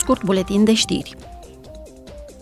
scurt buletin de știri.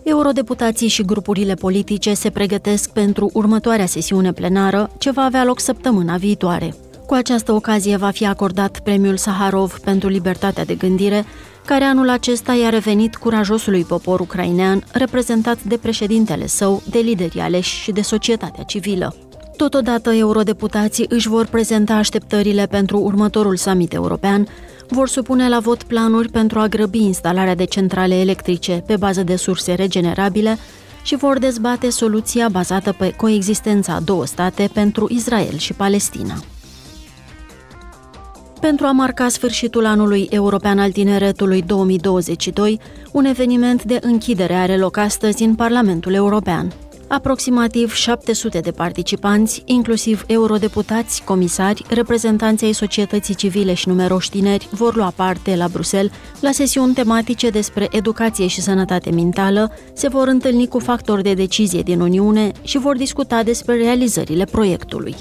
Eurodeputații și grupurile politice se pregătesc pentru următoarea sesiune plenară, ce va avea loc săptămâna viitoare. Cu această ocazie va fi acordat premiul Saharov pentru libertatea de gândire, care anul acesta i-a revenit curajosului popor ucrainean, reprezentat de președintele său, de liderii aleși și de societatea civilă. Totodată, eurodeputații își vor prezenta așteptările pentru următorul summit european, vor supune la vot planuri pentru a grăbi instalarea de centrale electrice pe bază de surse regenerabile și vor dezbate soluția bazată pe coexistența a două state pentru Israel și Palestina. Pentru a marca sfârșitul anului european al tineretului 2022, un eveniment de închidere are loc astăzi în Parlamentul European. Aproximativ 700 de participanți, inclusiv eurodeputați, comisari, reprezentanții ai societății civile și numeroși tineri, vor lua parte la Bruxelles la sesiuni tematice despre educație și sănătate mentală, se vor întâlni cu factori de decizie din Uniune și vor discuta despre realizările proiectului.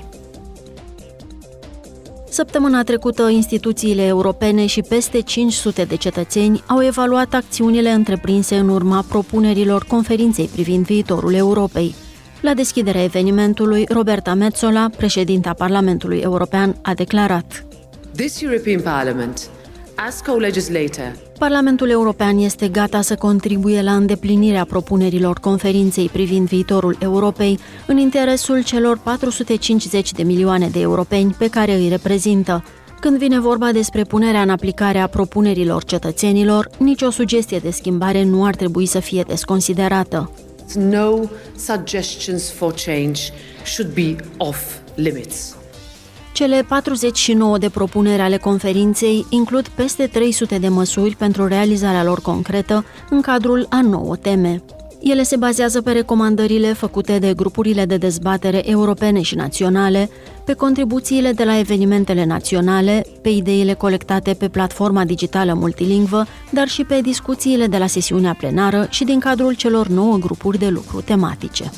Săptămâna trecută, instituțiile europene și peste 500 de cetățeni au evaluat acțiunile întreprinse în urma propunerilor conferinței privind viitorul Europei. La deschiderea evenimentului, Roberta Metzola, președinta Parlamentului European, a declarat This European Parliament, as co-legislator, Parlamentul European este gata să contribuie la îndeplinirea propunerilor conferinței privind viitorul Europei în interesul celor 450 de milioane de europeni pe care îi reprezintă. Când vine vorba despre punerea în aplicare a propunerilor cetățenilor, nicio sugestie de schimbare nu ar trebui să fie desconsiderată. No suggestions for change should be off limits. Cele 49 de propuneri ale conferinței includ peste 300 de măsuri pentru realizarea lor concretă în cadrul a nouă teme. Ele se bazează pe recomandările făcute de grupurile de dezbatere europene și naționale, pe contribuțiile de la evenimentele naționale, pe ideile colectate pe platforma digitală multilingvă, dar și pe discuțiile de la sesiunea plenară și din cadrul celor nouă grupuri de lucru tematice.